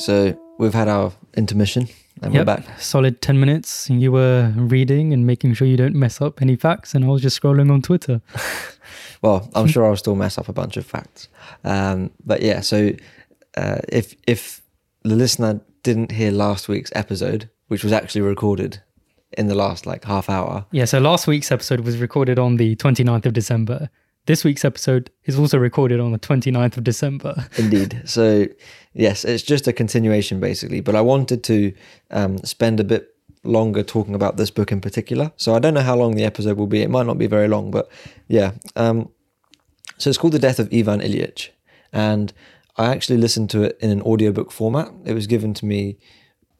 So we've had our intermission and we're back. Solid 10 minutes. You were reading and making sure you don't mess up any facts, and I was just scrolling on Twitter. Well, I'm sure I'll still mess up a bunch of facts. Um, but yeah, so uh, if if the listener didn't hear last week's episode, which was actually recorded in the last like half hour, Yeah, so last week's episode was recorded on the 29th of December. This week's episode is also recorded on the 29th of December. Indeed. So, yes, it's just a continuation basically. But I wanted to um, spend a bit longer talking about this book in particular. So I don't know how long the episode will be. It might not be very long, but yeah. Um, so it's called The Death of Ivan Ilyich. And I actually listened to it in an audiobook format. It was given to me.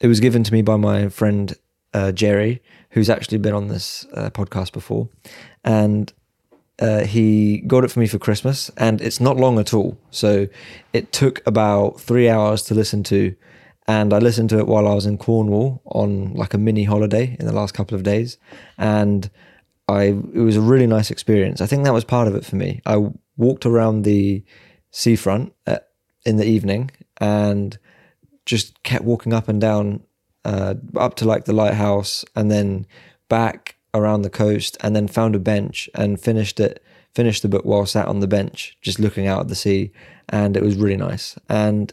It was given to me by my friend uh, Jerry, who's actually been on this uh, podcast before, and uh, he got it for me for Christmas, and it's not long at all. So it took about three hours to listen to, and I listened to it while I was in Cornwall on like a mini holiday in the last couple of days, and I it was a really nice experience. I think that was part of it for me. I walked around the seafront at, in the evening and just kept walking up and down uh, up to like the lighthouse and then back around the coast and then found a bench and finished it finished the book while sat on the bench just looking out at the sea. And it was really nice. And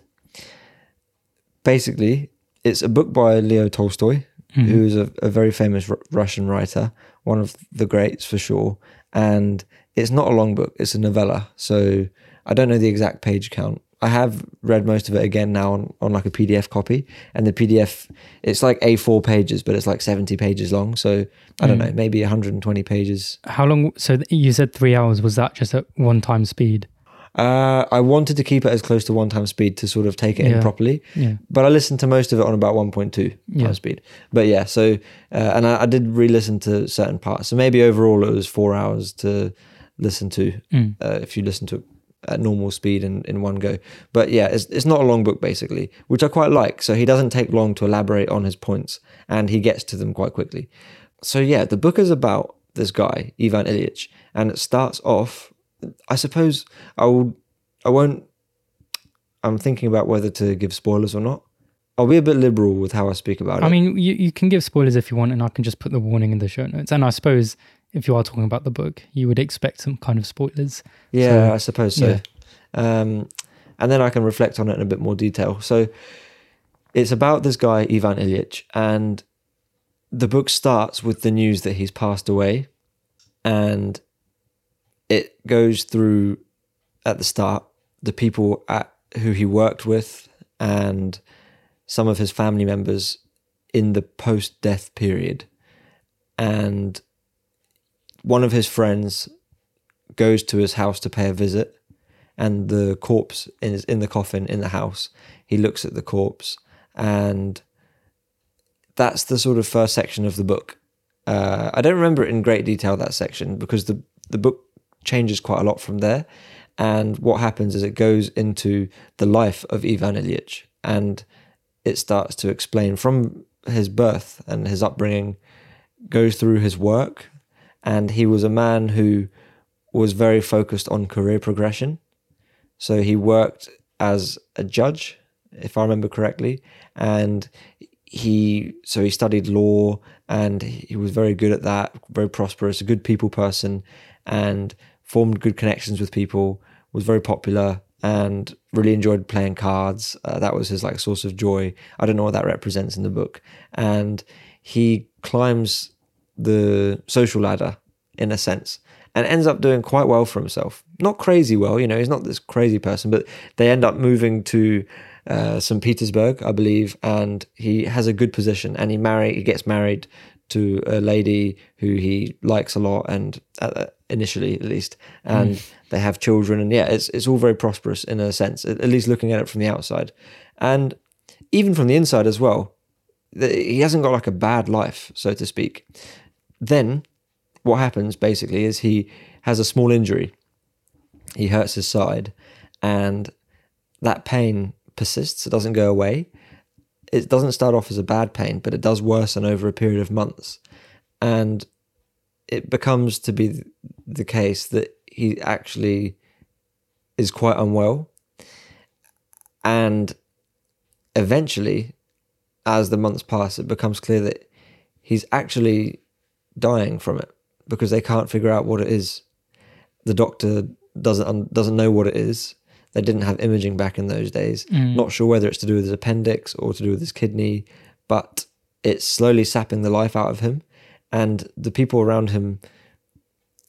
basically it's a book by leo tolstoy mm-hmm. who is a, a very famous R- russian writer one of the greats for sure. And it's not a long book it's a novella. So i don't know the exact page count i have read most of it again now on, on like a pdf copy and the pdf it's like a4 pages but it's like 70 pages long so i don't know maybe 120 pages How long? So you said three hours. Was that just at one time speed? uh, i wanted to keep it as close to one time speed to sort of take it in properly Yeah. but I listened to most of it on about 1.2 Yeah. times speed. But yeah, so uh, and I, I did re-listen to certain parts. So maybe overall it was four hours to listen to Mm. uh, if you listen to it at normal speed in, in one go. But yeah, it's it's not a long book basically, which I quite like. So he doesn't take long to elaborate on his points, and he gets to them quite quickly. So yeah, the book is about this guy Ivan Ilyich, and it starts off. I suppose I will. I won't. I'm thinking about whether to give spoilers or not. I'll be a bit liberal with how I speak about I it. I mean, you, you can give spoilers if you want, and I can just put the warning in the show notes. And I suppose if you are talking about the book, you would expect some kind of spoilers. yeah, so- I suppose so. yeah. Um, and then I can reflect on it in a bit more detail. So it's about this guy Ivan Ilyich, and the book starts with the news that he's passed away, and it goes through at the start the people at who he worked with and some of his family members in the post death period and one of his friends goes to his house to pay a visit and the corpse is in the coffin in the house he looks at the corpse and that's the sort of first section of the book. Uh, i don't remember it in great detail that section because the the book changes quite a lot from there. And what happens is it goes into the life of ivan ilyich and it starts to explain from his birth and his upbringing goes through his work and he was a man who was very focused on career progression. So he worked as a judge if i remember correctly. And he so he studied law and he was very good at that very prosperous a good people person and formed good connections with people was very popular and really enjoyed playing cards. Uh, that was his like source of joy. I don't know what that represents in the book. And he climbs the social ladder in a sense and ends up doing quite well for himself not crazy well you know he's not this crazy person but they end up moving to uh, St. Petersburg, I believe, and he has a good position. And he marry he gets married to a lady who he likes a lot, and uh, initially at least, and they have children. And yeah, it's it's all very prosperous in a sense, at least looking at it from the outside, and even from the inside as well. He hasn't got like a bad life, so to speak. Then, what happens basically is he has a small injury. He hurts his side, and that pain persists, it doesn't go away. It doesn't start off as a bad pain, but it does worsen over a period of months. And it becomes to be the case that he actually is quite unwell. And eventually, as the months pass, it becomes clear that he's actually dying from it because they can't figure out what it is. The doctor doesn't doesn't know what it is. They didn't have imaging back in those days. Mm. Not sure whether it's to do with his appendix or to do with his kidney, but it's slowly sapping the life out of him. And the people around him,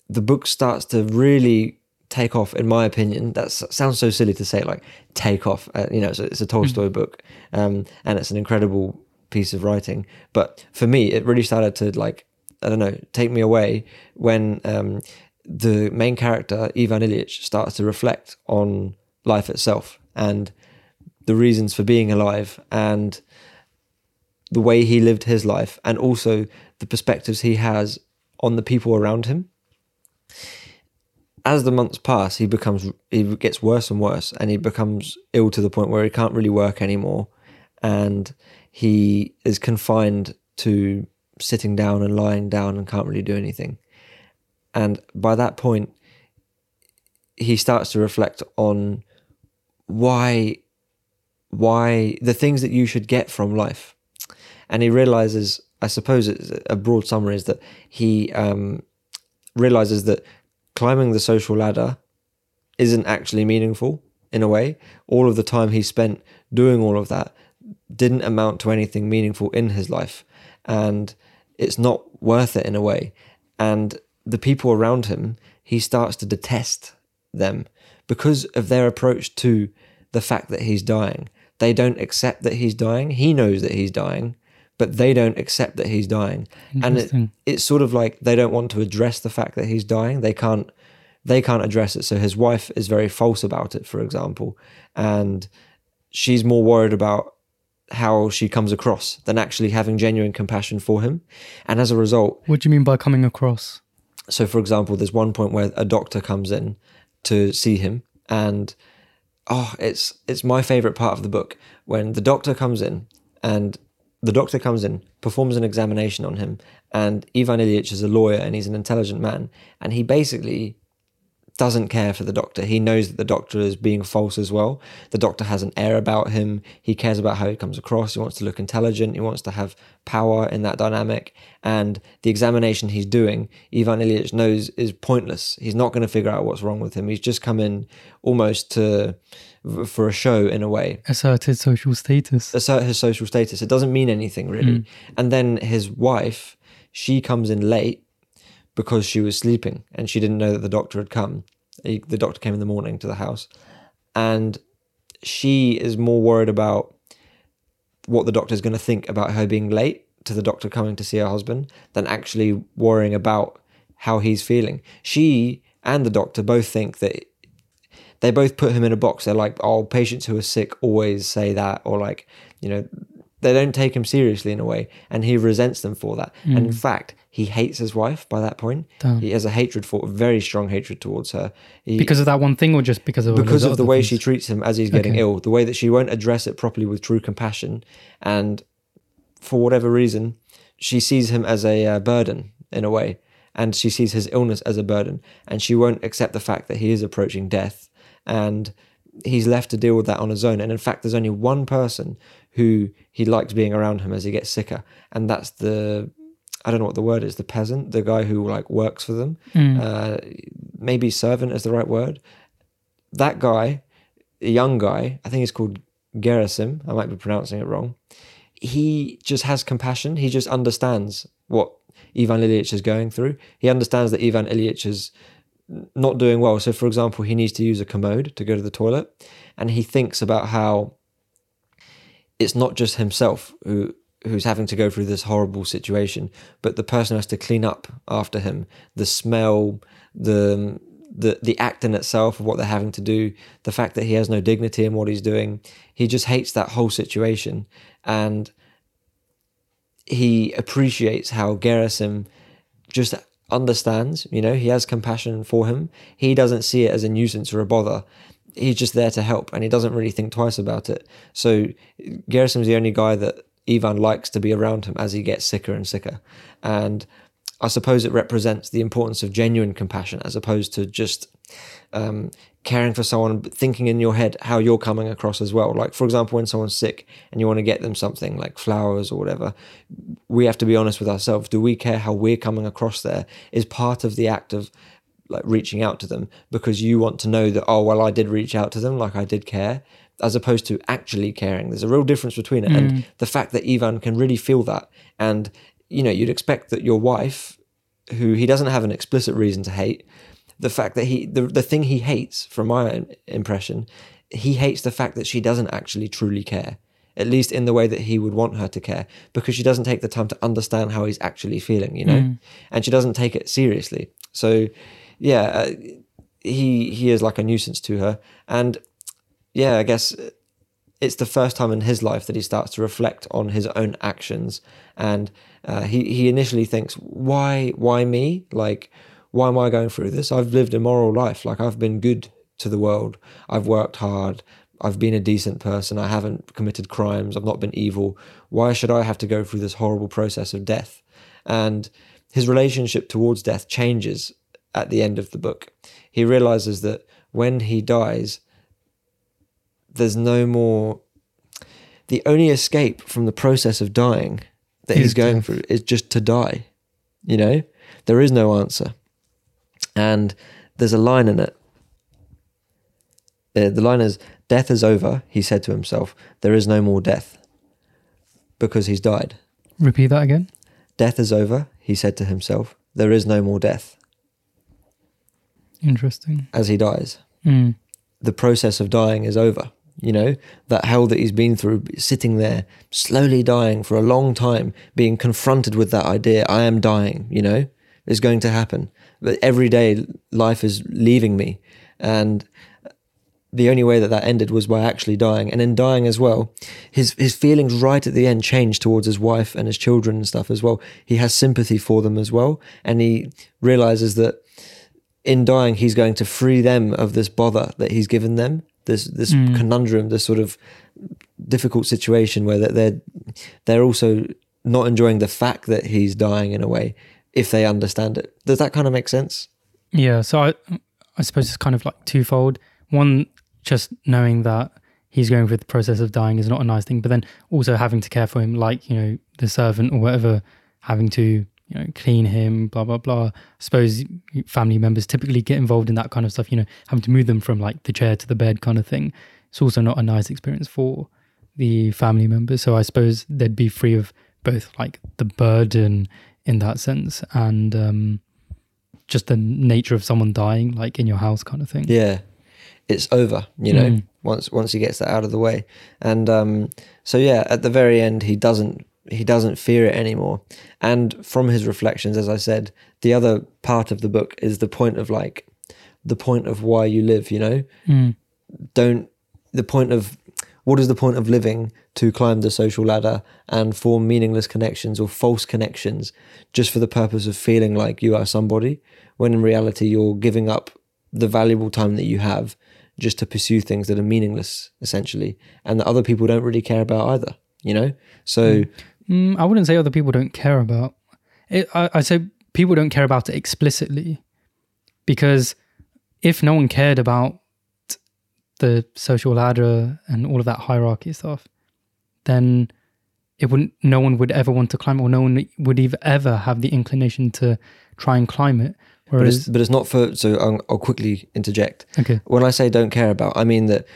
the book starts to really take off, in my opinion. That sounds so silly to say, like take off. Uh, you know, it's a, it's a Tolstoy book, um, and it's an incredible piece of writing. But for me, it really started to like, I don't know, take me away when um, the main character Ivan Ilyich starts to reflect on life itself and the reasons for being alive and the way he lived his life and also the perspectives he has on the people around him. As the months pass he becomes he gets worse and worse and he becomes ill to the point where he can't really work anymore and he is confined to sitting down and lying down and can't really do anything. And by that point he starts to reflect on why why the things that you should get from life. And he realizes i suppose a broad summary is that he um, realizes that climbing the social ladder isn't actually meaningful in a way. All of the time he spent doing all of that didn't amount to anything meaningful in his life. And it's not worth it in a way and the people around him he starts to detest them because of their approach to the fact that he's dying. They don't accept that he's dying. He knows that he's dying, but they don't accept that he's dying. And it, it's sort of like they don't want to address the fact that he's dying. They can't they can't address it. So his wife is very false about it, for example, and she's more worried about how she comes across than actually having genuine compassion for him. And as a result, what do you mean by coming across? So, for example, there's one point where a doctor comes in to see him and oh it's it's my favorite part of the book when the doctor comes in and the doctor comes in performs an examination on him and Ivan Ilyich is a lawyer and he's an intelligent man and he basically doesn't care for the doctor. He knows that the doctor is being false as well. The doctor has an air about him. He cares about how he comes across. He wants to look intelligent. He wants to have power in that dynamic. And the examination he's doing, Ivan Ilyich knows is pointless. He's not going to figure out what's wrong with him. He's just come in almost to for a show in a way. Assert his social status. Assert his social status. It doesn't mean anything really. Mm. And then his wife, she comes in late because she was sleeping and she didn't know that the doctor had come. He, the doctor came in the morning to the house, and she is more worried about what the doctor is going to think about her being late to the doctor coming to see her husband than actually worrying about how he's feeling. She and the doctor both think that they both put him in a box. They're like, oh, patients who are sick always say that, or like, you know, they don't take him seriously in a way, and he resents them for that. Mm. And in fact, he hates his wife by that point. Damn. He has a hatred for, very strong hatred towards her. He, because of that one thing, or just because of because of the way things? she treats him as he's getting okay. ill, the way that she won't address it properly with true compassion, and for whatever reason, she sees him as a uh, burden in a way, and she sees his illness as a burden, and she won't accept the fact that he is approaching death, and he's left to deal with that on his own. And in fact, there's only one person who he likes being around him as he gets sicker, and that's the I don't know what the word is, the peasant, the guy who like works for them. Mm. Uh, maybe servant is the right word. That guy, a young guy, I think he's called Gerasim. I might be pronouncing it wrong. He just has compassion. He just understands what Ivan Ilyich is going through. He understands that Ivan Ilyich is not doing well. So, for example, he needs to use a commode to go to the toilet, and he thinks about how it's not just himself who who's having to go through this horrible situation, but the person has to clean up after him. The smell, the the the act in itself of what they're having to do, the fact that he has no dignity in what he's doing, he just hates that whole situation, and he appreciates how Gerasim just understands. You know, he has compassion for him. He doesn't see it as a nuisance or a bother he's just there to help and he doesn't really think twice about it. So Gerasim's the only guy that Ivan likes to be around him as he gets sicker and sicker. And I suppose it represents the importance of genuine compassion as opposed to just um, caring for someone, thinking in your head how you're coming across as well. Like, for example, when someone's sick and you want to get them something like flowers or whatever, we have to be honest with ourselves. Do we care how we're coming across there? Is part of the act of like reaching out to them because you want to know that, oh, well, I did reach out to them, like I did care, as opposed to actually caring. There's a real difference between it. And mm. the fact that Ivan can really feel that. And, you know, you'd expect that your wife, who he doesn't have an explicit reason to hate, the fact that he the, the thing he hates from my impression he hates the fact that she doesn't actually truly care at least in the way that he would want her to care because she doesn't take the time to understand how he's actually feeling you know mm. and she doesn't take it seriously so yeah uh, he he is like a nuisance to her and yeah i guess it's the first time in his life that he starts to reflect on his own actions and uh, he he initially thinks why why me like why am I going through this? I've lived a moral life. Like I've been good to the world. I've worked hard. I've been a decent person. I haven't committed crimes. I've not been evil. Why should I have to go through this horrible process of death? And his relationship towards death changes at the end of the book. He realizes that when he dies, there's no more. The only escape from the process of dying that he's going death. through is just to die. You know, there is no answer. And there's a line in it. Uh, the line is Death is over, he said to himself. There is no more death. Because he's died. Repeat that again. Death is over, he said to himself. There is no more death. Interesting. As he dies. Mm. The process of dying is over. You know, that hell that he's been through, sitting there, slowly dying for a long time, being confronted with that idea, I am dying, you know, is going to happen. But every day life is leaving me. And the only way that that ended was by actually dying. And in dying as well, his, his feelings right at the end change towards his wife and his children and stuff as well. He has sympathy for them as well. And he realizes that in dying, he's going to free them of this bother that he's given them, this this hmm. conundrum, this sort of difficult situation where they're, they're they're also not enjoying the fact that he's dying in a way if they understand it. Does that kind of make sense? Yeah. So I, I suppose it's kind of like twofold. One, just knowing that he's going through the process of dying is not a nice thing, but then also having to care for him, like you know the servant or whatever, having to you know clean him, blah blah blah. I suppose family members typically get involved in that kind of stuff. You know, having to move them from like the chair to the bed, kind of thing. It's also not a nice experience for the family members. So I suppose they'd be free of both like the burden in that sense and um, just the nature of someone dying, like in your house, kind of thing. Yeah, it's over. You know, Mm. once once he gets that out of the way, and um, so yeah, at the very end, he doesn't he doesn't fear it anymore. And from his reflections, as I said, the other part of the book is the point of like the point of why you live. You know, Mm. don't the point of what is the point of living to climb the social ladder and form meaningless connections or false connections just for the purpose of feeling like you are somebody when in reality you're giving up the valuable time that you have just to pursue things that are meaningless essentially and that other people don't really care about either you know so Mm, Mm, I wouldn't say other people don't care about it. I, I say people don't care about it explicitly because if no one cared about the social ladder and all of that hierarchy stuff, then it wouldn't. No one would ever want to climb, or no one would even ever have the inclination to try and climb it. but it's, Whereas, but it's not for so I'll, I'll quickly interject okay, when I say don't care about, I mean that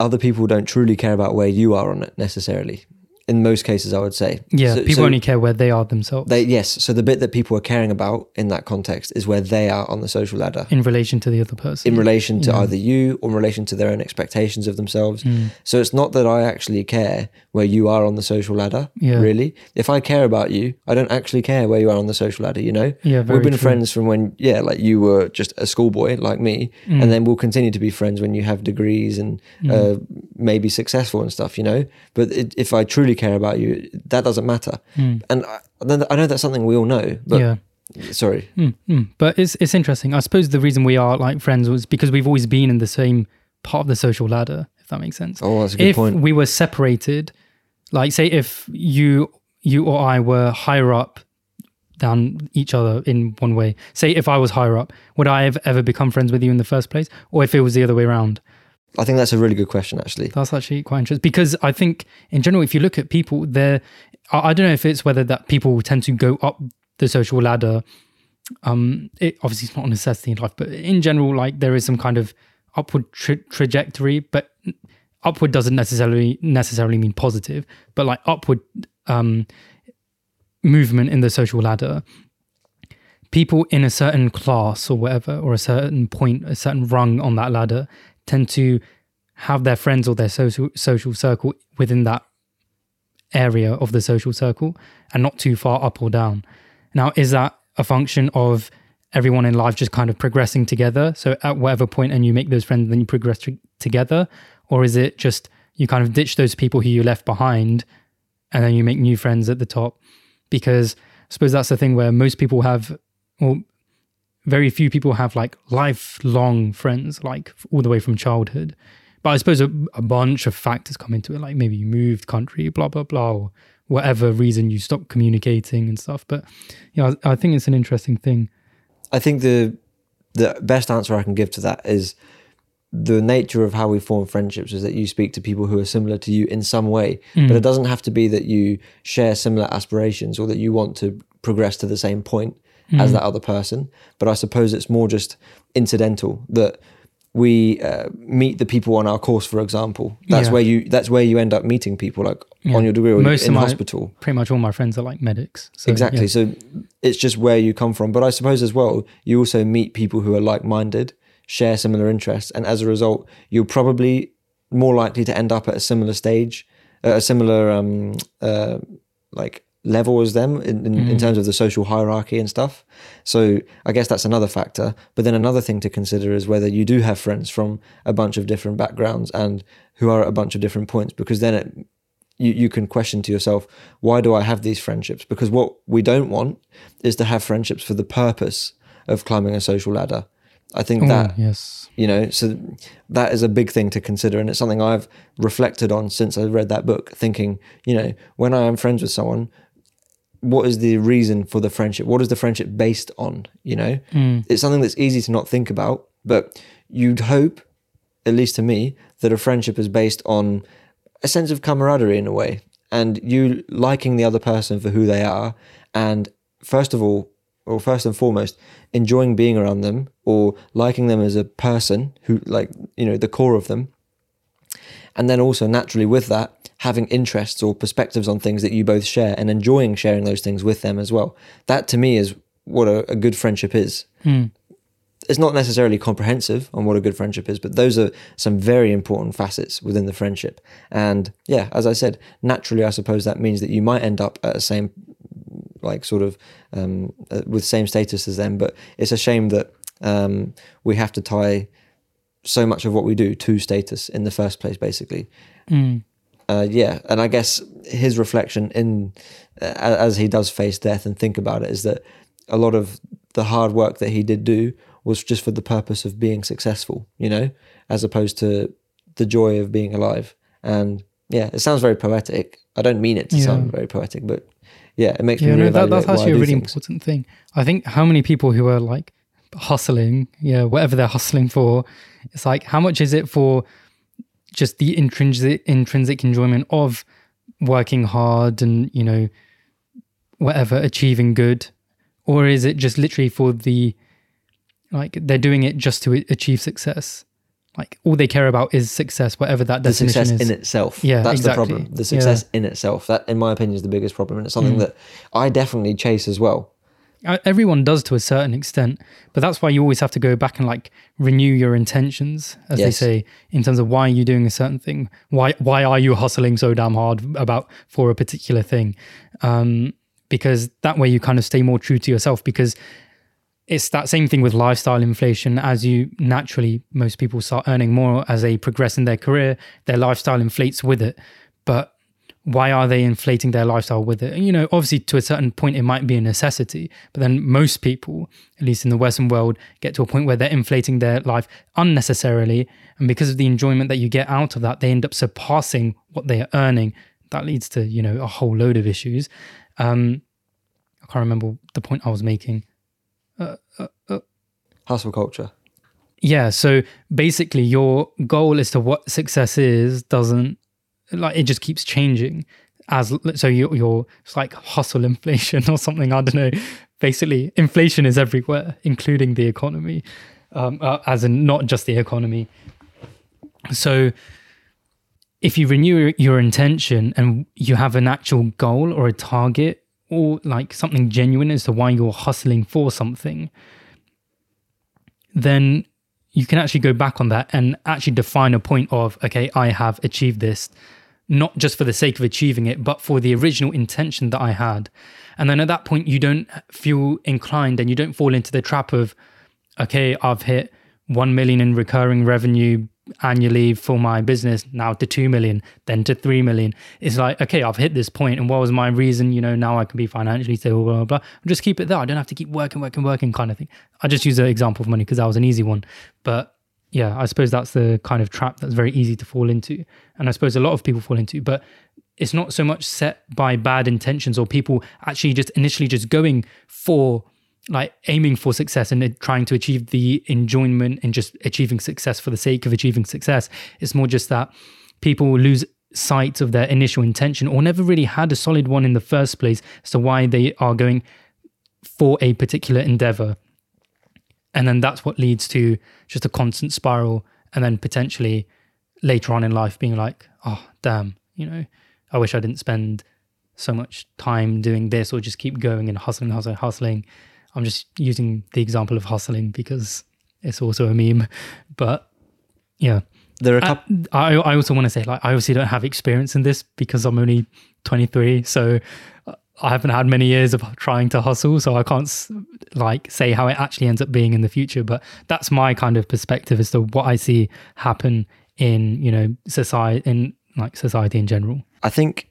other people don't truly care about where you are on it necessarily. In most cases, I would say. yeah, So- people so only care where they are themselves They yes. So the bit that people are caring about in that context is where they are on the social ladder in relation to the other person. in relation to Yeah. either you or in relation to their own expectations of themselves. Mm. So it's not that I actually care where you are on the social ladder. Yeah. Really, if I care about you, I don't actually care where you are on the social ladder. You know. Yeah, We've been true. friends from when, yeah, like you were just a schoolboy like me, Mm. and then we'll continue to be friends when you have degrees and uh, maybe successful and stuff, you know. But it, if I truly care about you, that doesn't matter. Mm. And I, I know that's something we all know, but yeah. sorry, Mm, mm. But it's it's interesting. I suppose the reason we are like friends was because we've always been in the same part of the social ladder. If that makes sense. oh, that's a good if point. If we were separated, like say if you you or I were higher up down each other in one way. Say if I was higher up, would I have ever become friends with you in the first place, or if it was the other way around? I think that's a really good question, actually. That's actually quite interesting because I think in general, if you look at people, they're I, I don't know if it's whether that people tend to go up the social ladder. Um, it obviously it's not a necessity in life, but in general, like there is some kind of upward tra- trajectory, but upward doesn't necessarily necessarily mean positive, but like upward um, movement in the social ladder. People in a certain class or whatever, or a certain point, a certain rung on that ladder, tend to have their friends or their social social circle within that area of the social circle and not too far up or down. Now, is that a function of everyone in life just kind of progressing together? So at whatever point and you make those friends, then you progress t- together, or is it just you kind of ditch those people who you left behind, and then you make new friends at the top? Because I suppose that's the thing where most people have, well, very few people have like lifelong friends, like all the way from childhood. But I suppose a, a bunch of factors come into it, like maybe you moved country, blah blah blah, or whatever reason you stopped communicating and stuff. But yeah, I, I think it's an interesting thing. I think the the best answer I can give to that is the nature of how we form friendships is that you speak to people who are similar to you in some way, Mm. but it doesn't have to be that you share similar aspirations or that you want to progress to the same point Mm. as that other person. But I suppose it's more just incidental that we uh, meet the people on our course, for example. That's Yeah. where you that's where you end up meeting people, like Yeah. on your degree or Most of in my- hospital. Pretty much all my friends are like medics. So, exactly. yeah. So it's just where you come from. But I suppose as well, you also meet people who are like minded, share similar interests, and as a result, you're probably more likely to end up at a similar stage, a similar um, uh, like level as them in, in, in Mhm. terms of the social hierarchy and stuff. So I guess that's another factor. But then another thing to consider is whether you do have friends from a bunch of different backgrounds and who are at a bunch of different points, because then it you, you can question to yourself, why do I have these friendships? Because what we don't want is to have friendships for the purpose of climbing a social ladder. I think Oh, that, yes. you know, so that is a big thing to consider. And it's something I've reflected on since I read that book, thinking, you know, when I am friends with someone, what is the reason for the friendship? What is the friendship based on? You know, Mm. it's something that's easy to not think about, but you'd hope, at least to me, that a friendship is based on a sense of camaraderie in a way, and you liking the other person for who they are, and first of all, or first and foremost, enjoying being around them or liking them as a person who, like, you know, the core of them. And then also, naturally, with that, having interests or perspectives on things that you both share and enjoying sharing those things with them as well. That to me is what a, a good friendship is Mm. it's not necessarily comprehensive on what a good friendship is, but those are some very important facets within the friendship. And yeah, as I said, naturally, I suppose that means that you might end up at the same, like sort of um, uh, with same status as them. But it's a shame that um, we have to tie so much of what we do to status in the first place, basically. Mm. Uh, yeah, and I guess his reflection in uh, as he does face death and think about it is that a lot of the hard work that he did do was just for the purpose of being successful, you know, as opposed to the joy of being alive. And yeah, it sounds very poetic. I don't mean it to Yeah. sound very poetic, but yeah, it makes Yeah, me no, reevaluate that, that's actually a really things. important thing. I think how many people who are like hustling, yeah, whatever they're hustling for, it's like how much is it for just the intrinsic intrinsic enjoyment of working hard and you know whatever achieving good, or is it just literally for the like they're doing it just to achieve success? Like all they care about is success, whatever that the definition success is. in itself. Yeah, that's exactly. the problem. The success in itself. That, in my opinion, is the biggest problem, and it's something Mm. that I definitely chase as well. Uh, everyone does to a certain extent but that's why you always have to go back and like renew your intentions as they say in terms of why are you doing a certain thing? Why why are you hustling so damn hard about for a particular thing? Um because that way you kind of stay more true to yourself because it's that same thing with lifestyle inflation. As you naturally most people start earning more as they progress in their career their lifestyle inflates with it. But why are they inflating their lifestyle with it? And, you know, obviously to a certain point it might be a necessity, but then most people, at least in the Western world, get to a point where they're inflating their life unnecessarily, and because of the enjoyment that you get out of that, they end up surpassing what they are earning. That leads to you know a whole load of issues. Um, I can't remember the point I was making. Uh, uh, uh. Hustle culture. Yeah, so basically your goal as to what success is doesn't like it just keeps changing as so you you're it's like hustle inflation or something, I don't know. Basically, inflation is everywhere, including the economy. Um, uh, as in not just the economy. So if you renew your intention and you have an actual goal or a target or like something genuine as to why you're hustling for something, then you can actually go back on that and actually define a point of, okay, I have achieved this, not just for the sake of achieving it, but for the original intention that I had. And then at that point, you don't feel inclined and you don't fall into the trap of, okay, I've hit 1 million in recurring revenue annually for my business now to 2 million then to 3 million. It's like okay i've hit this point and what was my reason? You know now i can be financially stable blah blah blah. I'll just keep it there. I don't have to keep working working working kind of thing. I just use an example of money because that was an easy one. But yeah i suppose that's the kind of trap that's very easy to fall into and i suppose a lot of people fall into but it's not so much set by bad intentions or people actually just initially just going for like aiming for success and trying to achieve the enjoyment and just achieving success for the sake of achieving success. It's more just that people lose sight of their initial intention or never really had a solid one in the first place as to why they are going for a particular endeavor. And then that's what leads to just a constant spiral. And then potentially later on in life being like, oh, damn, you know, I wish I didn't spend so much time doing this or just keep going and hustling, hustling, hustling I'm just using the example of hustling because it's also a meme. But yeah. There are a couple. I, I also want to say, like, I obviously don't have experience in this because I'm only 23. So uh, I haven't had many years of trying to hustle. So I can't, like, say how it actually ends up being in the future. But that's my kind of perspective as to what I see happen in, you know, society, in like society in general. I think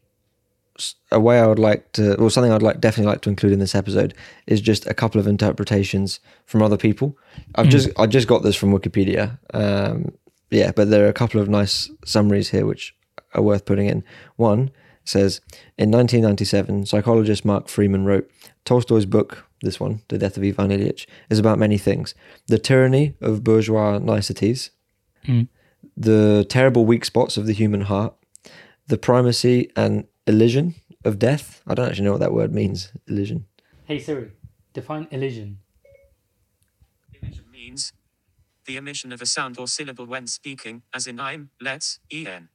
a way I would like to, or something I'd like definitely like to include in this episode is just a couple of interpretations from other people. I've mm. just I just got this from Wikipedia. Um, yeah, but there are a couple of nice summaries here which are worth putting in. One says in 1997, psychologist Mark Freeman wrote Tolstoy's book. This one, The Death of Ivan Ilyich, is about many things: the tyranny of bourgeois niceties, mm. the terrible weak spots of the human heart, the primacy and elision of death. I don't actually know what that word means. Elision. Hey Siri, define elision. Elision means the emission of a sound or syllable when speaking, as in I'm, let's, en.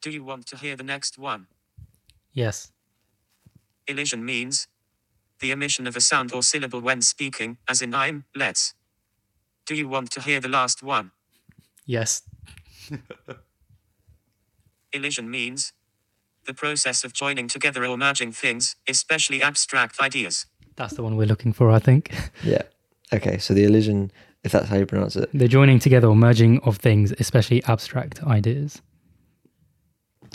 Do you want to hear the next one? Yes. Elision means the emission of a sound or syllable when speaking, as in I'm, let's. Do you want to hear the last one? Yes. Elision means the process of joining together or merging things, especially abstract ideas. That's the one we're looking for, I think. Yeah. Okay. So the elision, if that's how you pronounce it, the joining together or merging of things, especially abstract ideas.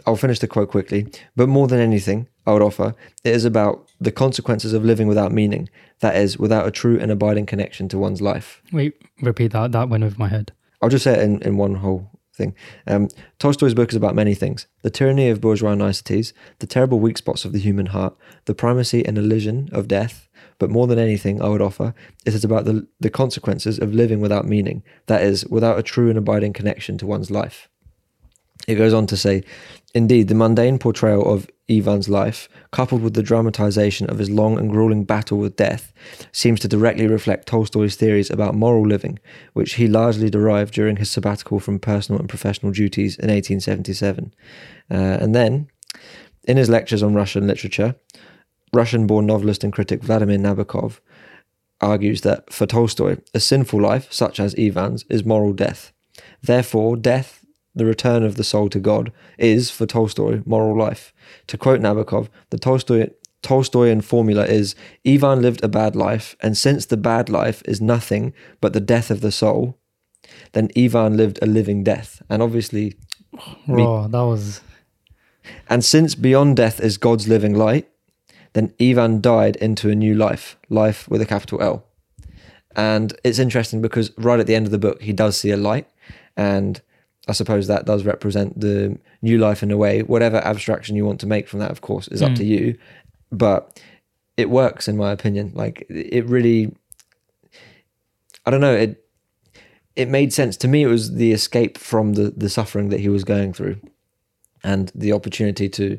I'll finish the quote quickly. But more than anything, I would offer, it is about the consequences of living without meaning. That is, without a true and abiding connection to one's life. Wait, repeat that. That went over my head. I'll just say it in, in one whole thing. Um, Tolstoy's book is about many things the tyranny of bourgeois niceties, the terrible weak spots of the human heart, the primacy and elision of death. But more than anything, I would offer, it is about the, the consequences of living without meaning, that is, without a true and abiding connection to one's life. It goes on to say, indeed, the mundane portrayal of Ivan's life, coupled with the dramatization of his long and grueling battle with death, seems to directly reflect Tolstoy's theories about moral living, which he largely derived during his sabbatical from personal and professional duties in 1877. Uh, and then, in his lectures on Russian literature, Russian born novelist and critic Vladimir Nabokov argues that for Tolstoy, a sinful life, such as Ivan's, is moral death. Therefore, death the return of the soul to God, is, for Tolstoy, moral life. To quote Nabokov, the Tolstoy, Tolstoyan formula is Ivan lived a bad life, and since the bad life is nothing but the death of the soul, then Ivan lived a living death. And obviously, oh, that was. And since beyond death is God's living light, then Ivan died into a new life, life with a capital L. And it's interesting because right at the end of the book, he does see a light, and I suppose that does represent the new life in a way. Whatever abstraction you want to make from that, of course, is up mm. to you. But it works in my opinion. Like it really, I don't know it. It made sense to me. It was the escape from the the suffering that he was going through, and the opportunity to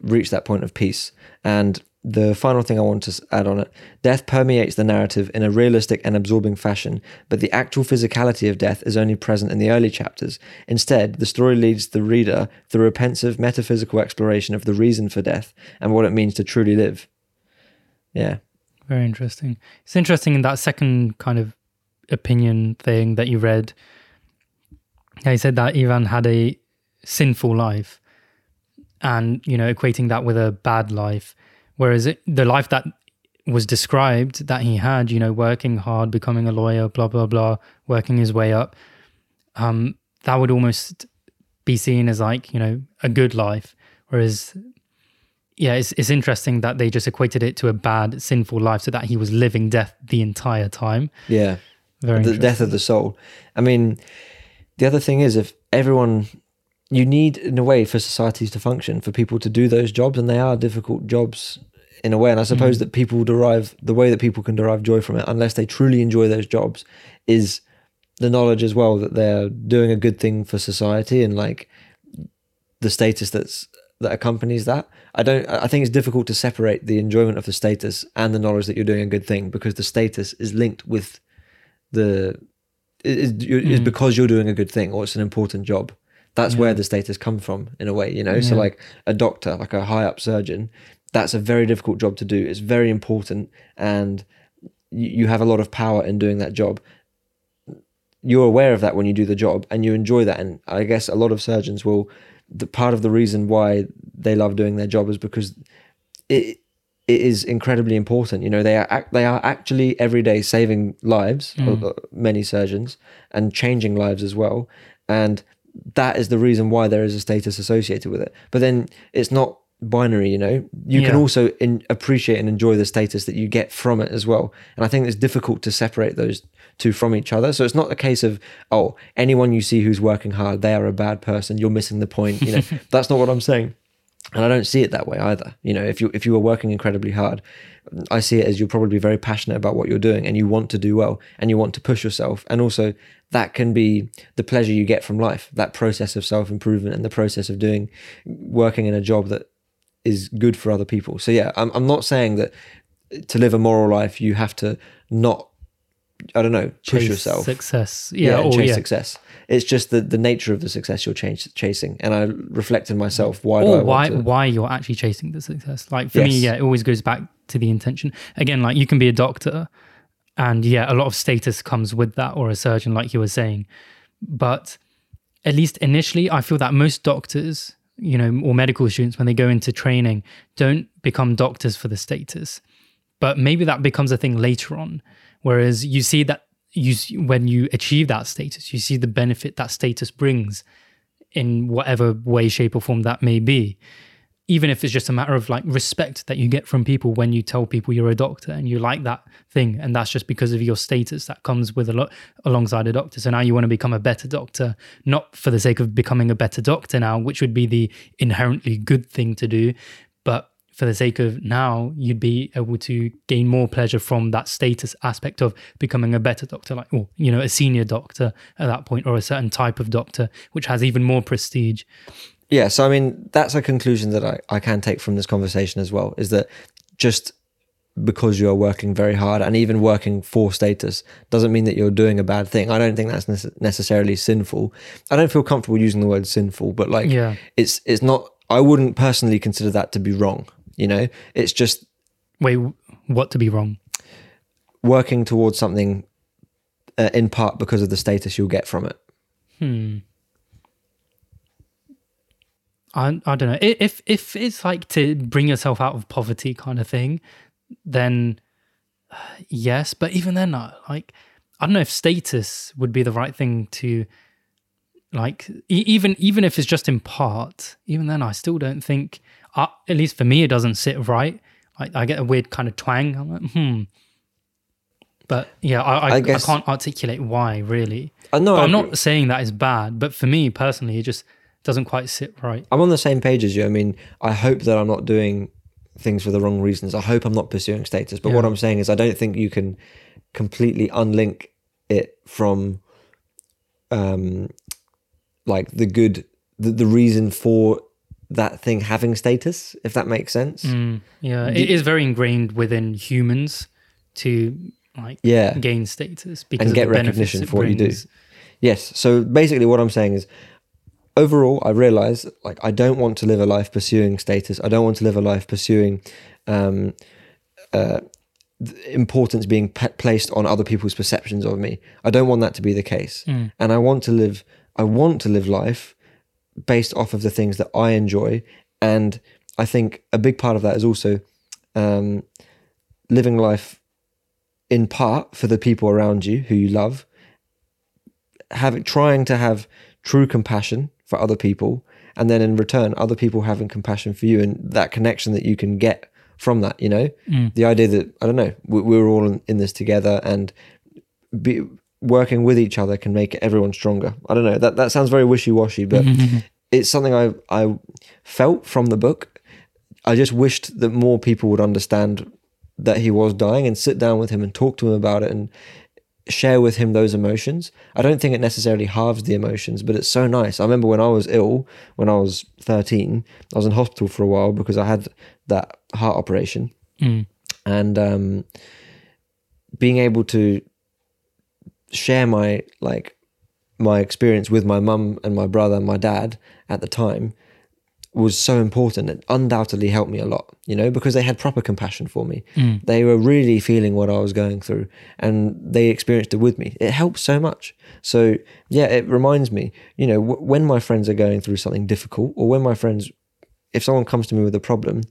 reach that point of peace. And the final thing I want to add on it death permeates the narrative in a realistic and absorbing fashion, but the actual physicality of death is only present in the early chapters. Instead, the story leads the reader through a pensive metaphysical exploration of the reason for death and what it means to truly live. Yeah. Very interesting. It's interesting in that second kind of opinion thing that you read. He said that Ivan had a sinful life and, you know, equating that with a bad life Whereas it, the life that was described that he had, you know, working hard, becoming a lawyer, blah blah blah, working his way up, um, that would almost be seen as like you know a good life. Whereas, yeah, it's it's interesting that they just equated it to a bad, sinful life, so that he was living death the entire time. Yeah, Very the death of the soul. I mean, the other thing is if everyone you need in a way for societies to function for people to do those jobs and they are difficult jobs in a way. And I suppose mm. that people derive the way that people can derive joy from it, unless they truly enjoy those jobs, is the knowledge as well that they're doing a good thing for society and like the status that's that accompanies that. I don't. I think it's difficult to separate the enjoyment of the status and the knowledge that you're doing a good thing because the status is linked with the is, is mm. because you're doing a good thing or it's an important job. That's yeah. where the status comes from in a way, you know. Yeah. So like a doctor, like a high up surgeon, that's a very difficult job to do. It's very important, and you, you have a lot of power in doing that job. You're aware of that when you do the job, and you enjoy that. And I guess a lot of surgeons will. The part of the reason why they love doing their job is because it it is incredibly important. You know, they are they are actually every day saving lives, mm. many surgeons, and changing lives as well. And that is the reason why there is a status associated with it. But then it's not binary you know? You yeah. can also in, appreciate and enjoy the status that you get from it as well. And i think it's difficult to separate those two from each other. So it's not a case of oh anyone you see who's working hard they are a bad person you're missing the point you know? That's not what i'm saying. And i don't see it that way either. You know if you if you are working incredibly hard i see it as you're probably very passionate about what you're doing and you want to do well and you want to push yourself. And also that can be the pleasure you get from life that process of self improvement and the process of doing working in a job that is good for other people. So yeah, I'm I'm not saying that to live a moral life you have to not I don't know push chase yourself success yeah, yeah or, chase yeah. success. It's just the the nature of the success you're ch- chasing, and I reflect in myself why or why to... why you're actually chasing the success. Like for yes. me, yeah, it always goes back to the intention. Again, like you can be a doctor, and yeah, a lot of status comes with that, or a surgeon, like you were saying, but at least initially, I feel that most doctors you know, or medical students when they go into training don't become doctors for the status. But maybe that becomes a thing later on. Whereas you see that you when you achieve that status, you see the benefit that status brings in whatever way, shape, or form that may be even if it's just a matter of like respect that you get from people when you tell people you're a doctor and you like that thing and that's just because of your status that comes with a lot alongside a doctor. So now you want to become a better doctor not for the sake of becoming a better doctor now which would be the inherently good thing to do but for the sake of now you'd be able to gain more pleasure from that status aspect of becoming a better doctor like or you know a senior doctor at that point or a certain type of doctor which has even more prestige yeah, so I mean, that's a conclusion that I, I can take from this conversation as well is that just because you're working very hard and even working for status doesn't mean that you're doing a bad thing. I don't think that's necessarily sinful. I don't feel comfortable using the word sinful, but like yeah. it's it's not I wouldn't personally consider that to be wrong, you know? It's just Wait, what to be wrong? Working towards something uh, in part because of the status you'll get from it. Hmm. I, I don't know if if it's like to bring yourself out of poverty kind of thing, then uh, yes. But even then, uh, like I don't know if status would be the right thing to like e- even even if it's just in part. Even then, I still don't think. Uh, at least for me, it doesn't sit right. I, I get a weird kind of twang. I'm like, hmm. But yeah, I, I, I, guess, I can't articulate why really. I know. I'm not saying that is bad, but for me personally, it just doesn't quite sit right. I'm on the same page as you. I mean, I hope that I'm not doing things for the wrong reasons. I hope I'm not pursuing status, but what I'm saying is I don't think you can completely unlink it from um like the good the, the reason for that thing having status, if that makes sense. Mm, yeah, Do- it is very ingrained within humans to like Yeah. gain status because And of get the recognition for what you do. Yes. So basically, what I'm saying is, overall, I realize like I don't want to live a life pursuing status. I don't want to live a life pursuing um, uh, importance being pe- placed on other people's perceptions of me. I don't want that to be the case, Mm. and I want to live. I want to live life based off of the things that I enjoy, and I think a big part of that is also um, living life in part for the people around you who you love having trying to have true compassion for other people and then in return other people having compassion for you and that connection that you can get from that you know? Mm. the idea that i don't know we, we're all in, in this together and be working with each other can make everyone stronger. I don't know that that sounds very wishy-washy but it's something i i felt from the book. I just wished that more people would understand that he was dying and sit down with him and talk to him about it and share with him those emotions. I don't think it necessarily halves the emotions, but it's so nice. I remember when I was ill, when I was 13, I was in hospital for a while because I had that heart operation. Mm. And um, being able to share my like my experience with my mum and my brother and my dad at the time was so important. It undoubtedly helped me a lot, you know, because they had proper compassion for me. Mm. They were really feeling what I was going through and they experienced it with me. It helps so much. So, yeah, it reminds me, you know, w- when my friends are going through something difficult or when my friends, if someone comes to me with a problem,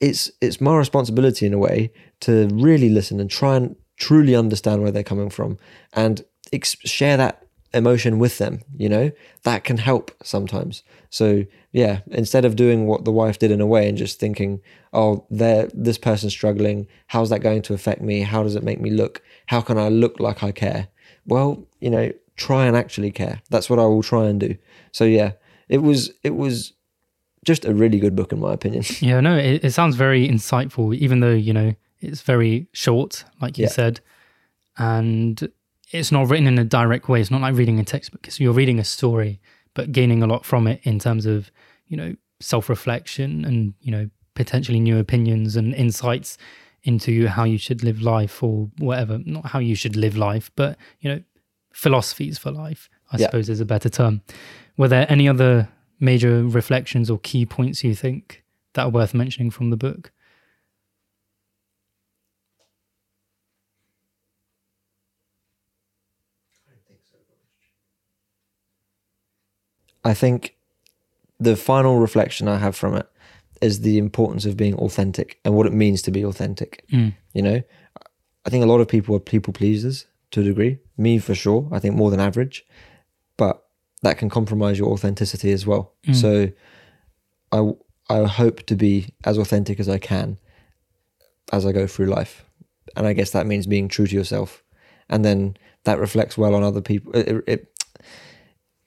it's it's my responsibility in a way to really listen and try and truly understand where they're coming from and ex- share that emotion with them you know? That can help sometimes. So yeah instead of doing what the wife did in a way and just thinking oh there this person's struggling. How's that going to affect me? How does it make me look? How can i look like i care? Well you know try and actually care. That's what i will try and do. So yeah it was it was just a really good book in my opinion. Yeah, no, it, it sounds very insightful, even though, you know, it's very short, like you Yeah. said. And it's not written in a direct way. It's not like reading a textbook. So you're reading a story, but gaining a lot from it in terms of, you know, self reflection and, you know, potentially new opinions and insights into how you should live life or whatever. Not how you should live life, but, you know, philosophies for life, I Yeah. suppose is a better term. Were there any other major reflections or key points you think that are worth mentioning from the book? I think the final reflection I have from it is the importance of being authentic and what it means to be authentic. Mm. You know, I think a lot of people are people pleasers to a degree. Me for sure. I think more than average, but that can compromise your authenticity as well. Mm. So, I I hope to be as authentic as I can as I go through life, and I guess that means being true to yourself, and then that reflects well on other people. It, it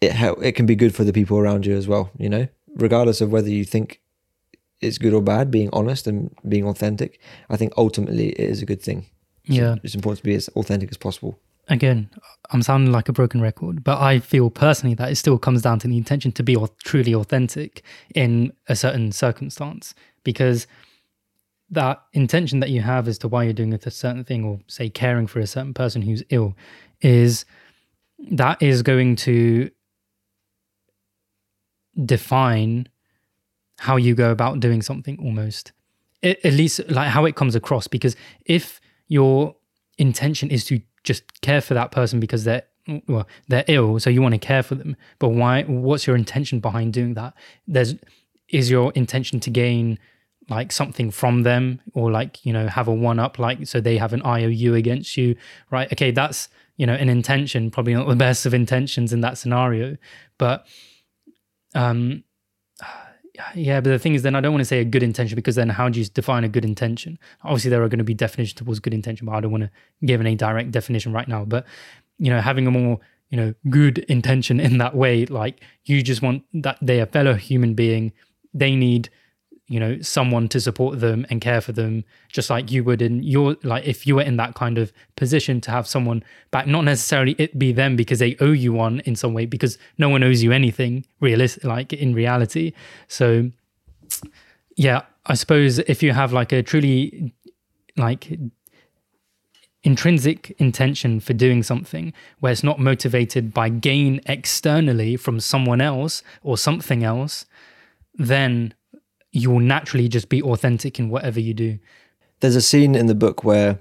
it help, it can be good for the people around you as well. You know, regardless of whether you think it's good or bad, being honest and being authentic, I think ultimately it is a good thing. So Yeah. it's important to be as authentic as possible. Again, I'm sounding like a broken record, but I feel personally that it still comes down to the intention to be truly authentic in a certain circumstance because that intention that you have as to why you're doing a certain thing or say caring for a certain person who's ill is that is going to define how you go about doing something almost. A- at least like how it comes across because if your intention is to just care for that person because they're well they're ill so you want to care for them but why what's your intention behind doing that? There's is your intention to gain like something from them or like you know have a one up like so they have an iou against you right? Okay that's you know an intention probably not the best of intentions in that scenario but um yeah but the thing is then i don't want to say a good intention because then how do you define a good intention? Obviously there are going to be definitions towards good intention but i don't want to give any direct definition right now. But you know having a more you know good intention in that way like you just want that they're a fellow human being they need you know someone to support them and care for them just like you would in your like if you were in that kind of position to have someone back not necessarily it be them because they owe you one in some way because no one owes you anything realistic like in reality. So yeah i suppose if you have like a truly like intrinsic intention for doing something where it's not motivated by gain externally from someone else or something else, then you will naturally just be authentic in whatever you do. There's a scene in the book where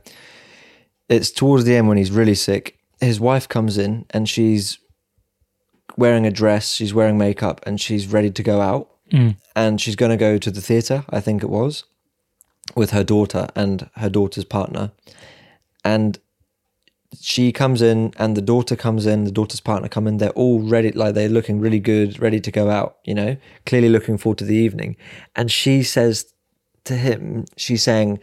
it's towards the end when he's really sick. His wife comes in and she's wearing a dress, she's wearing makeup, and she's ready to go out. Mm. And she's going to go to the theatre, I think it was, with her daughter and her daughter's partner. And she comes in, and the daughter comes in, the daughter's partner come in. They're all ready, like they're looking really good, ready to go out, you know, clearly looking forward to the evening. And she says to him, she's saying,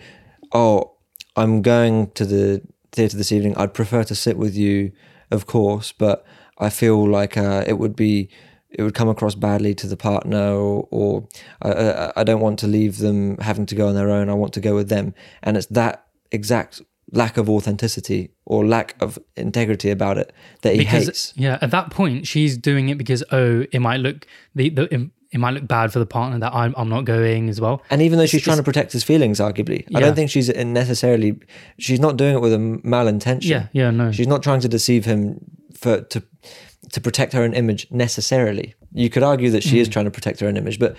Oh, I'm going to the theatre this evening. I'd prefer to sit with you, of course, but I feel like uh, it would be it would come across badly to the partner, or, or I, I, I don't want to leave them having to go on their own. I want to go with them, and it's that exact lack of authenticity or lack of integrity about it that he because hates. yeah, at that point she's doing it because oh, it might look the, the it, might look bad for the partner that I'm I'm not going as well. And even though she's trying to protect his feelings, arguably, I don't think she's necessarily. She's not doing it with a malintention. Yeah, yeah, no. She's not trying to deceive him for to to protect her own image necessarily. You could argue that she is Mm. trying to protect her own image, but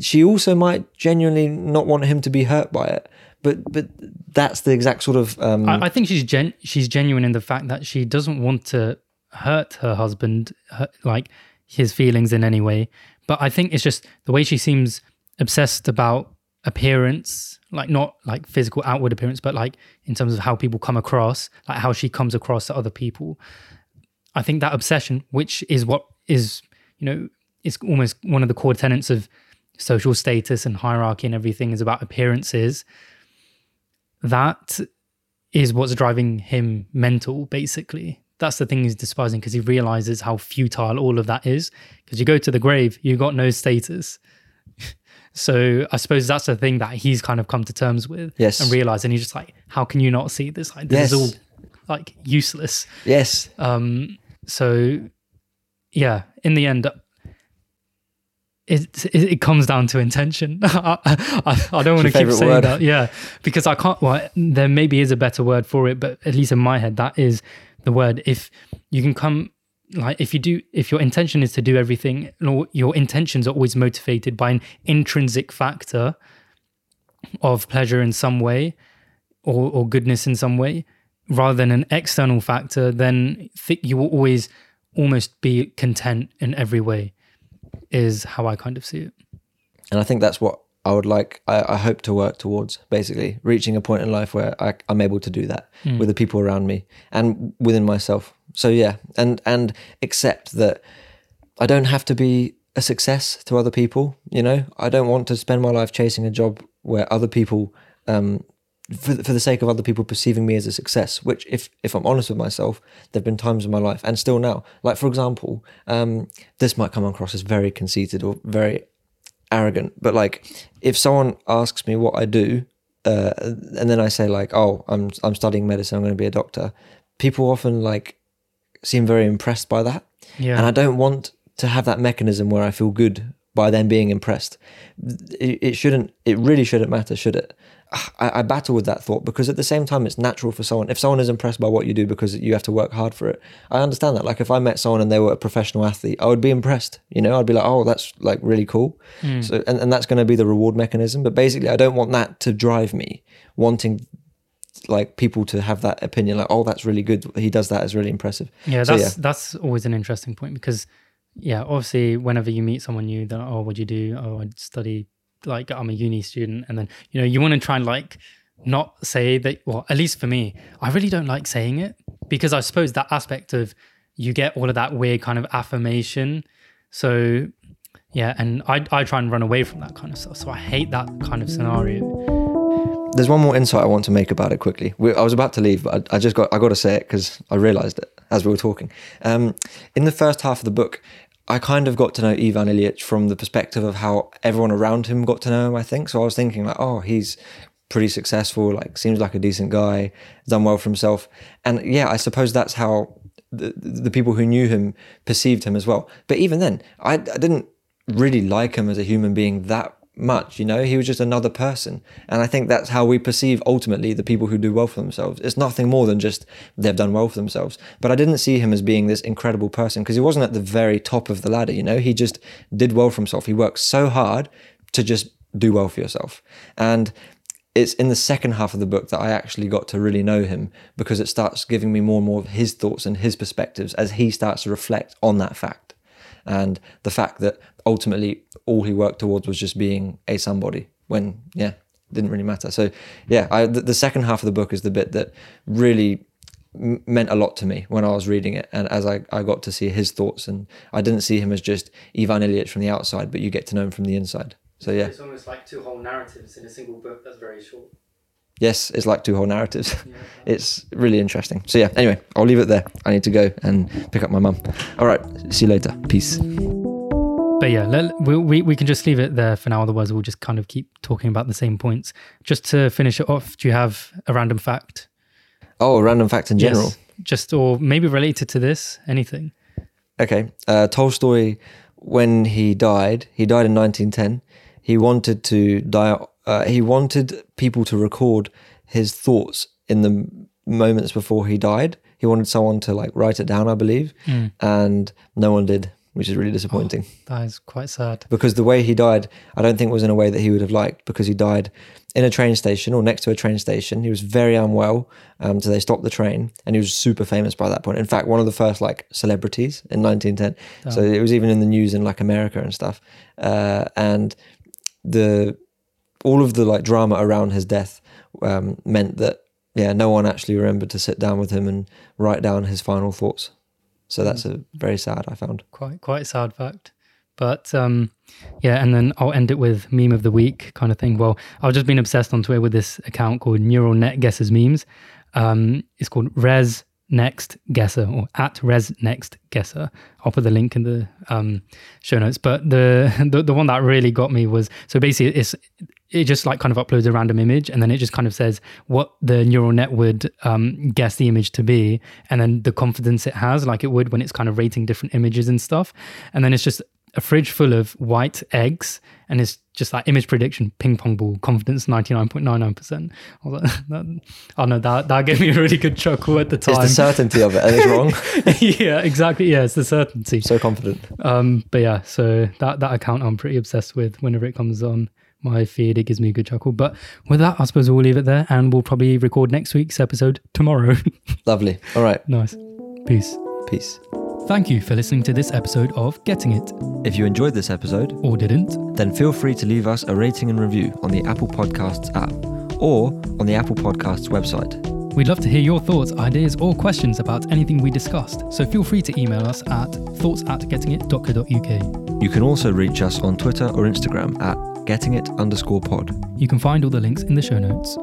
she also might genuinely not want him to be hurt by it. But but that's the exact sort of um, I, I think she's gen she's genuine in the fact that she doesn't want to hurt her husband, her, like his feelings in any way. But I think it's just the way she seems obsessed about appearance, like not like physical outward appearance, but like in terms of how people come across, like how she comes across to other people. I think that obsession, which is what is, you know, is almost one of the core tenets of social status and hierarchy and everything is about appearances. That is what's driving him mental, basically. That's the thing he's despising because he realizes how futile all of that is. Because you go to the grave, you got no status. so I suppose that's the thing that he's kind of come to terms with Yes. and realized. And he's just like, how can you not see this? Like, this is all like useless. yes, Um, so yeah, in the end, it it, it comes down to intention. I, I, I don't want to keep saying word? that, yeah, because I can't. Well, there maybe is a better word for it, but at least in my head, that is the word. If you can come, like, if you do, if your intention is to do everything, your intentions are always motivated by an intrinsic factor of pleasure in some way, or or goodness in some way, rather than an external factor, then th- you will always almost be content in every way. Is how I kind of see it. and I think that's what I would like. I, I hope to work towards basically reaching a point in life where I, I'm able to do that with the people around me and within myself. So yeah, and and accept that I don't have to be a success to other people. You know, I don't want to spend my life chasing a job where other people, um, for for the sake of other people perceiving me as a success. Which, if if I'm honest with myself, there've been times in my life, and still now. Like for example, um, this might come across as very conceited or very arrogant, but like if someone asks me what I do, uh, and then I say like, "Oh, I'm I'm studying medicine. I'm going to be a doctor," people often like seem very impressed by that, Yeah. and I don't want to have that mechanism where I feel good by them being impressed. It, it shouldn't. It really shouldn't matter, should it? I, I battle with that thought because at the same time, it's natural for someone. If someone is impressed by what you do because you have to work hard for it, I understand that. Like if I met someone and they were a professional athlete, I would be impressed. You know, I'd be like, oh, that's like really cool. Hmm. So, and, and that's going to be the reward mechanism. But basically, I don't want that to drive me wanting like people to have that opinion like oh that's really good he does that is really impressive Yeah, So, that's that's always an interesting point because yeah, obviously whenever you meet someone new, they're like, oh, what do you do? Oh, I study like I'm a uni student, and then you know you want to try and like not say that. Well, at least for me, I really don't like saying it because I suppose that aspect of you get all of that weird kind of affirmation. So yeah, and I I try and run away from that kind of stuff. So I hate that kind of scenario. There's one more insight I want to make about it quickly. We, I was about to leave, but I, I just got I got to say it because I realised it as we were talking. Um, in the first half of the book, I kind of got to know Ivan Ilyich from the perspective of how everyone around him got to know him. I think so. I was thinking like, oh, he's pretty successful. Like, seems like a decent guy, done well for himself. And yeah, I suppose that's how the the people who knew him perceived him as well. But even then, I, I didn't really like him as a human being that much you know? He was just another person. And i think that's how we perceive ultimately the people who do well for themselves. It's nothing more than just they've done well for themselves. But i didn't see him as being this incredible person because he wasn't at the very top of the ladder you know? He just did well for himself. He worked so hard to just do well for yourself. And it's in the second half of the book that I actually got to really know him because it starts giving me more and more of his thoughts and his perspectives as he starts to reflect on that fact and the fact that ultimately all he worked towards was just being a somebody when yeah didn't really matter. So yeah I, the, the second half of the book is the bit that really meant a lot to me when I was reading it and as I, I got to see his thoughts and I didn't see him as just Ivan Ilyich from the outside but you get to know him from the inside. So yeah. It's almost like two whole narratives in a single book that's very short. Yes it's like two whole narratives it's really interesting so yeah anyway I'll leave it there I need to go and pick up my mum all right see you later peace But yeah, let, we, we, we can just leave it there for now. Otherwise, we'll just kind of keep talking about the same points. Just to finish it off, do you have a random fact? oh a random fact in general Yes. Just or maybe related to this, anything. Okay. Uh, Tolstoy, when he died, he died in 1910. He wanted to die. Uh, he wanted people to record his thoughts in the moments before he died. He wanted someone to like write it down, I believe, and no one did, which is really disappointing. That is quite sad. Because the way he died, I don't think was in a way that he would have liked. Because he died in a train station or next to a train station. He was very unwell, um, so they stopped the train, and he was super famous by that point. In fact, one of the first like celebrities in 1910. So it was even in the news in like America and stuff. Uh, and the all of the like drama around his death um, meant that yeah, no one actually remembered to sit down with him and write down his final thoughts. So that's a very sad. I found. Quite quite sad fact. But um, yeah, and then I'll end it with meme of the week kind of thing. Well, I've just been obsessed on Twitter with this account called Neural Net Guesses Memes. Um, it's called Res Next Guesser or at ResNeXt Guesser. I'll put the link in the um, show notes. But the, the the one that really got me was so basically it's it just like kind of uploads a random image and then it just kind of says what the neural net would um, guess the image to be and then the confidence it has like it would when it's kind of rating different images and stuff and then it's just a fridge full of white eggs and it's just like image prediction ping pong ball confidence 99.99% I was like, that, oh no that, that gave me a really good chuckle at the time It's the certainty of it, and it's wrong. yeah exactly yeah it's the certainty so confident. um, but yeah, so that that account I'm pretty obsessed with. Whenever it comes on my feed, it gives me a good chuckle. But with that, I suppose we'll leave it there, and we'll probably record next week's episode tomorrow. Lovely. All right. nice. Peace. Peace. Thank you for listening to this episode of Getting It, If you enjoyed this episode, or didn't. then feel free to leave us a rating and review on the Apple Podcasts app or on the Apple Podcasts website. We'd love to hear your thoughts, ideas, or questions about anything we discussed. So feel free to email us at thoughts at gettingit.co.uk. You can also reach us on Twitter or Instagram at gettingit underscore pod. You can find all the links in the show notes.